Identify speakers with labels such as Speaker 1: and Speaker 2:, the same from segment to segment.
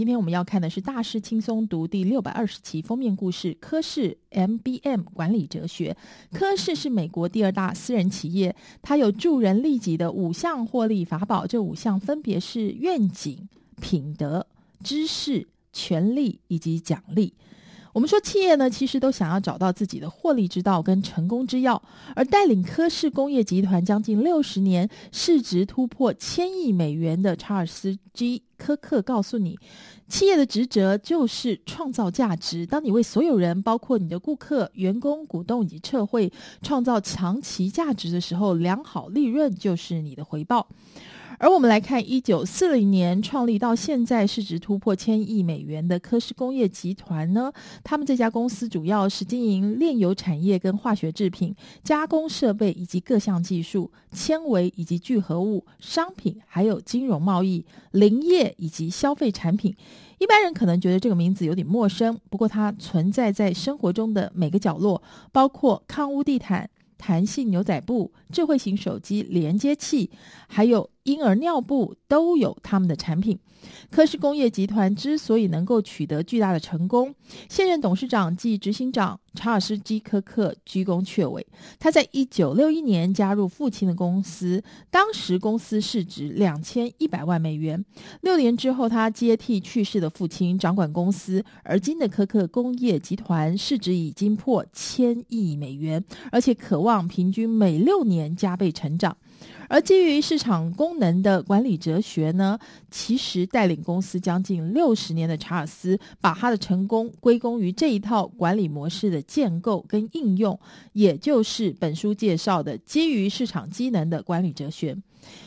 Speaker 1: 今天我们要看的是《大师轻松读》第六百二十期封面故事——科氏 MBM 管理哲学。科氏是美国第二大私人企业，它有助人利己的五项获利法宝，这五项分别是愿景、品德、知识、权利以及奖励。我们说企业呢，其实都想要找到自己的获利之道跟成功之要，而带领科氏工业集团将近六十年，市值突破千亿美元的查尔斯 ·G· 科克告诉你，企业的职责就是创造价值。当你为所有人，包括你的顾客、员工、股东以及社会，创造长期价值的时候，良好利润就是你的回报。而我们来看，一九四零年创立到现在，市值突破千亿美元的科氏工业集团呢，他们这家公司主要是经营炼油产业跟化学制品、加工设备以及各项技术、纤维以及聚合物、商品，还有金融贸易、林业以及消费产品。一般人可能觉得这个名字有点陌生，不过它存在在生活中的每个角落，包括抗污地毯。弹性牛仔布、智慧型手机连接器，还有婴儿尿布，都有他们的产品。科氏工业集团之所以能够取得巨大的成功，现任董事长暨执行长查尔斯基科克居功阙伟。他在一九六一年加入父亲的公司，当时公司市值两千一百万美元。六年之后，他接替去世的父亲掌管公司，而今的科克工业集团市值已经破千亿美元，而且渴望平均每六年加倍成长。而基于市场功能的管理哲学呢，其实带领公司将近六十年的查尔斯，把他的成功归功于这一套管理模式的建构跟应用，也就是本书介绍的基于市场机能的管理哲学。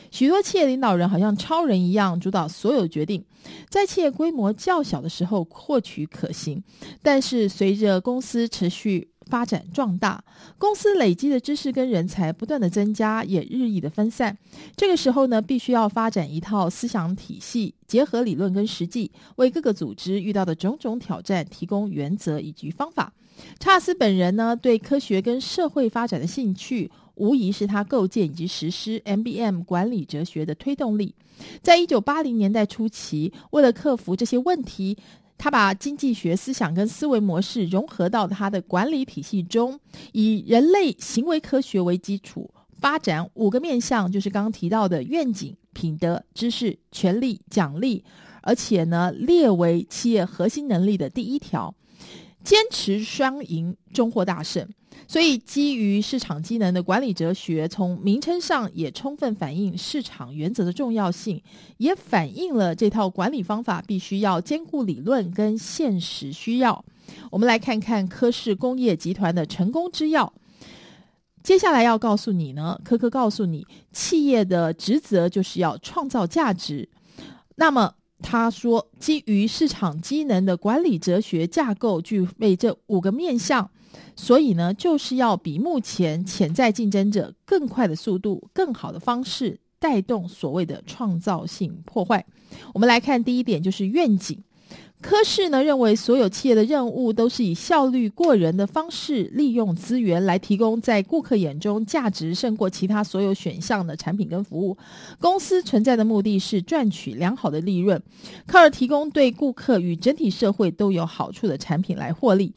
Speaker 1: 许多企业领导人好像超人一样主导所有决定，在企业规模较小的时候获取可行，但是随着公司持续发展壮大，公司累积的知识跟人才不断的增加，也日益的分散。这个时候呢，必须要发展一套思想体系，结合理论跟实际，为各个组织遇到的种种挑战提供原则以及方法。查尔斯本人呢，对科学跟社会发展的兴趣，无疑是他构建以及实施 MBM 管理哲学的推动力。在一九八零年代初期，为了克服这些问题。他把经济学思想跟思维模式融合到他的管理体系中，以人类行为科学为基础，发展五个面向，就是刚刚提到的愿景、品德、知识、权利、奖励，而且呢，列为企业核心能力的第一条，坚持双赢，终获大胜。所以，基于市场机能的管理哲学，从名称上也充分反映市场原则的重要性，也反映了这套管理方法必须要兼顾理论跟现实需要。我们来看看科氏工业集团的成功之要。接下来要告诉你呢，科科告诉你，企业的职责就是要创造价值。那么他说，基于市场机能的管理哲学架构具备这五个面向。所以呢，就是要比目前潜在竞争者更快的速度、更好的方式带动所谓的创造性破坏。我们来看第一点，就是愿景。科氏呢认为，所有企业的任务都是以效率过人的方式利用资源，来提供在顾客眼中价值胜过其他所有选项的产品跟服务。公司存在的目的是赚取良好的利润，靠着提供对顾客与整体社会都有好处的产品来获利。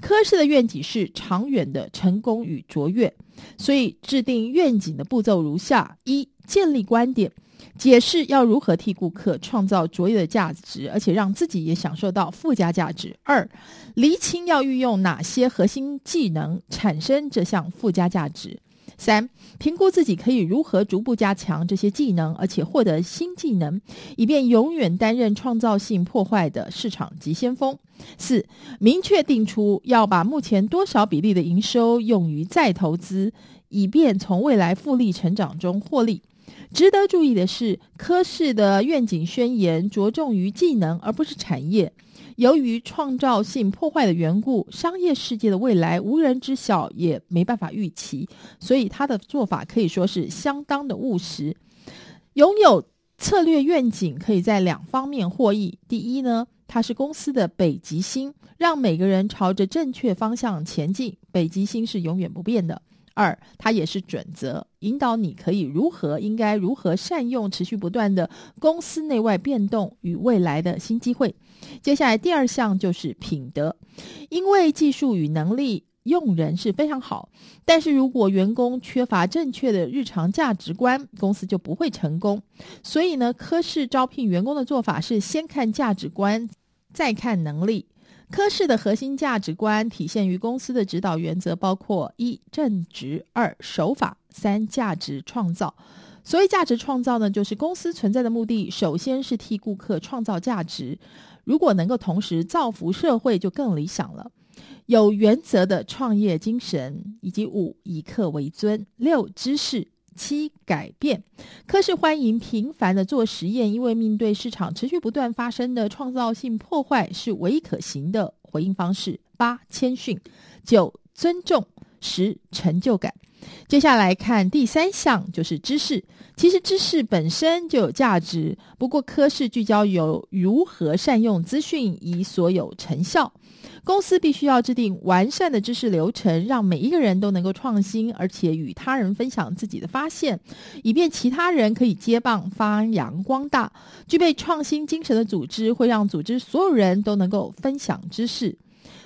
Speaker 1: 科氏的愿景是长远的成功与卓越，所以制定愿景的步骤如下：一、建立观点，解释要如何替顾客创造卓越的价值，而且让自己也享受到附加价值；二、厘清要运用哪些核心技能产生这项附加价值。三、评估自己可以如何逐步加强这些技能，而且获得新技能，以便永远担任创造性破坏的市场急先锋。四、明确定出要把目前多少比例的营收用于再投资，以便从未来复利成长中获利。值得注意的是，科氏的愿景宣言着重于技能，而不是产业。由于创造性破坏的缘故，商业世界的未来无人知晓，也没办法预期，所以他的做法可以说是相当的务实。拥有策略愿景，可以在两方面获益。第一呢，它是公司的北极星，让每个人朝着正确方向前进，北极星是永远不变的。二，它也是准则，引导你可以如何应该如何善用持续不断的公司内外变动与未来的新机会。接下来第二项就是品德，因为技术与能力用人是非常好，但是如果员工缺乏正确的日常价值观，公司就不会成功。所以呢，科室招聘员工的做法是先看价值观，再看能力。科氏的核心价值观体现于公司的指导原则，包括一正直、二守法、三价值创造。所谓价值创造呢，就是公司存在的目的，首先是替顾客创造价值。如果能够同时造福社会，就更理想了。有原则的创业精神，以及五以客为尊，六知识，七改变。科室欢迎频繁的做实验，因为面对市场持续不断发生的创造性破坏，是唯一可行的回应方式。八谦逊，九尊重，十成就感。接下来看第三项，就是知识。其实知识本身就有价值，不过科氏聚焦有如何善用资讯以所有成效。公司必须要制定完善的知识流程，让每一个人都能够创新，而且与他人分享自己的发现，以便其他人可以接棒发扬光大。具备创新精神的组织，会让组织所有人都能够分享知识。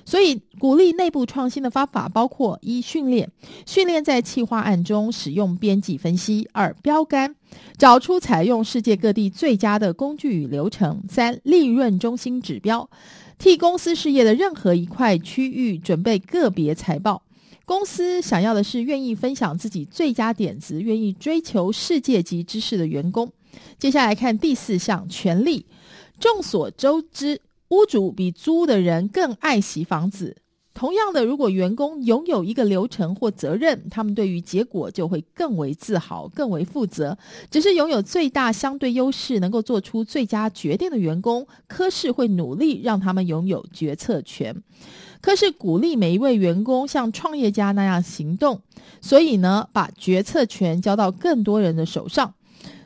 Speaker 1: 所以，鼓励内部创新的方法包括：一、训练，训练在企划案中使用边际分析；二、标杆，找出采用世界各地最佳的工具与流程；三、利润中心指标。替公司事业的任何一块区域准备个别财报。公司想要的是愿意分享自己最佳点子、愿意追求世界级知识的员工。接下来看第四项，权利。众所周知，屋主比租的人更爱惜房子。同样的，如果员工拥有一个流程或责任，他们对于结果就会更为自豪、更为负责。只是拥有最大相对优势、能够做出最佳决定的员工，科室会努力让他们拥有决策权。科室鼓励每一位员工像创业家那样行动，所以呢，把决策权交到更多人的手上。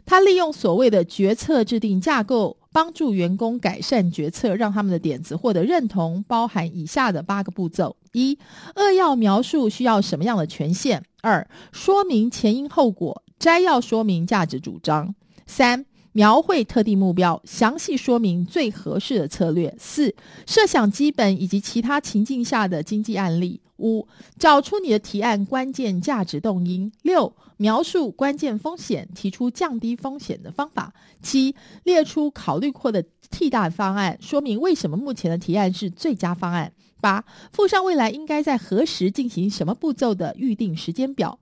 Speaker 1: 他利用所谓的决策制定架构。帮助员工改善决策，让他们的点子获得认同，包含以下的八个步骤：一、扼要描述需要什么样的权限；二、说明前因后果，摘要说明价值主张；三、描绘特定目标，详细说明最合适的策略；四、设想基本以及其他情境下的经济案例。五、找出你的提案关键价值动因。六、描述关键风险，提出降低风险的方法。七、列出考虑过的替代方案，说明为什么目前的提案是最佳方案。八、附上未来应该在何时进行什么步骤的预定时间表。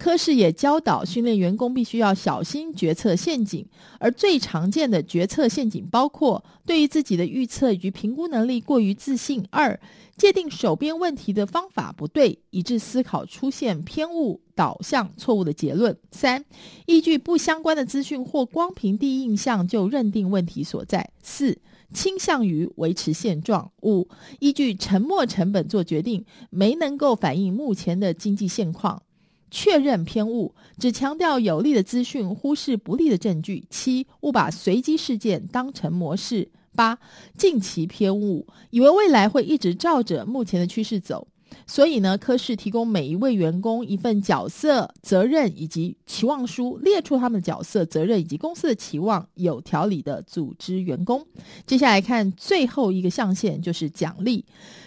Speaker 1: 科室也教导训练员工必须要小心决策陷阱，而最常见的决策陷阱包括对于自己的预测与评估能力过于自信；二、界定手边问题的方法不对，以致思考出现偏误、导向错误的结论；三、依据不相关的资讯或光凭第一印象就认定问题所在；四、倾向于维持现状；五、依据沉没成本做决定，没能够反映目前的经济现况。确认偏误，只强调有利的资讯，忽视不利的证据。七，误把随机事件当成模式。八，近期偏误，以为未来会一直照着目前的趋势走。所以呢，科室提供每一位员工一份角色、责任以及期望书，列出他们的角色、责任以及公司的期望，有条理的组织员工。接下来看最后一个象限，就是奖励。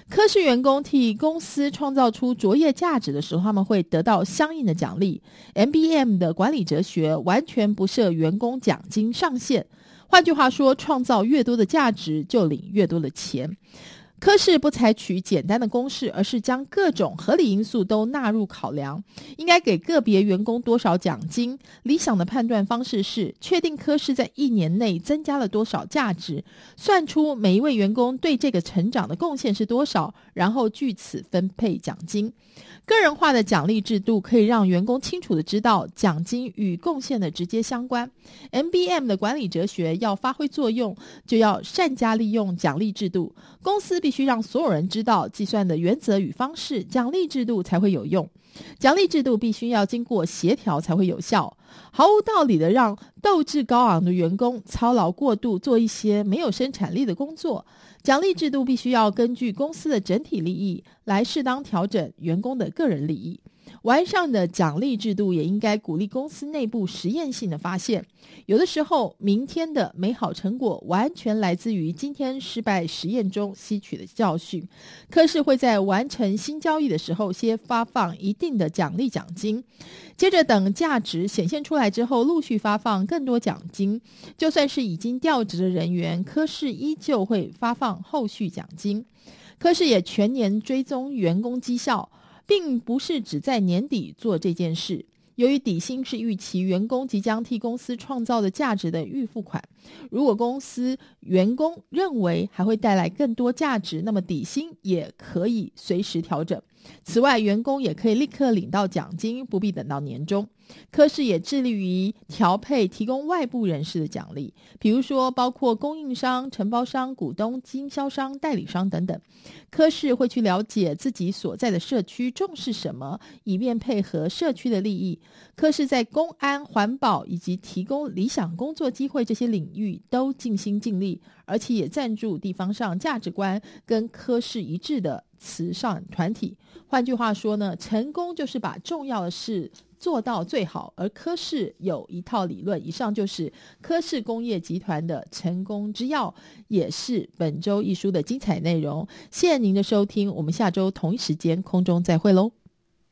Speaker 1: 科室员工替公司创造出卓越价值的时候，他们会得到相应的奖励。MBM 的管理哲学完全不设员工奖金上限，换句话说，创造越多的价值，就领越多的钱。科室不采取简单的公式，而是将各种合理因素都纳入考量。应该给个别员工多少奖金？理想的判断方式是确定科室在一年内增加了多少价值，算出每一位员工对这个成长的贡献是多少，然后据此分配奖金。个人化的奖励制度可以让员工清楚地知道奖金与贡献的直接相关。MBM 的管理哲学要发挥作用，就要善加利用奖励制度。公司必需让所有人知道计算的原则与方式，奖励制度才会有用。奖励制度必须要经过协调才会有效。毫无道理的让斗志高昂的员工操劳过度，做一些没有生产力的工作。奖励制度必须要根据公司的整体利益来适当调整员工的个人利益。完善的奖励制度也应该鼓励公司内部实验性的发现。有的时候，明天的美好成果完全来自于今天失败实验中吸取的教训。科室会在完成新交易的时候，先发放一定的奖励奖金，接着等价值显现出来之后，陆续发放更多奖金。就算是已经调职的人员，科室依旧会发放后续奖金。科室也全年追踪员工绩效。并不是只在年底做这件事。由于底薪是预期员工即将替公司创造的价值的预付款，如果公司员工认为还会带来更多价值，那么底薪也可以随时调整。此外，员工也可以立刻领到奖金，不必等到年终。科室也致力于调配提供外部人士的奖励，比如说包括供应商、承包商、股东、经销商、代理商等等。科室会去了解自己所在的社区重视什么，以便配合社区的利益。科室在公安、环保以及提供理想工作机会这些领域都尽心尽力，而且也赞助地方上价值观跟科室一致的慈善团体。换句话说呢，成功就是把重要的事做到最好，而科氏有一套理论。以上就是科氏工业集团的成功之要，也是本周一书的精彩内容。谢谢您的收听，我们下周同一时间空中再会喽。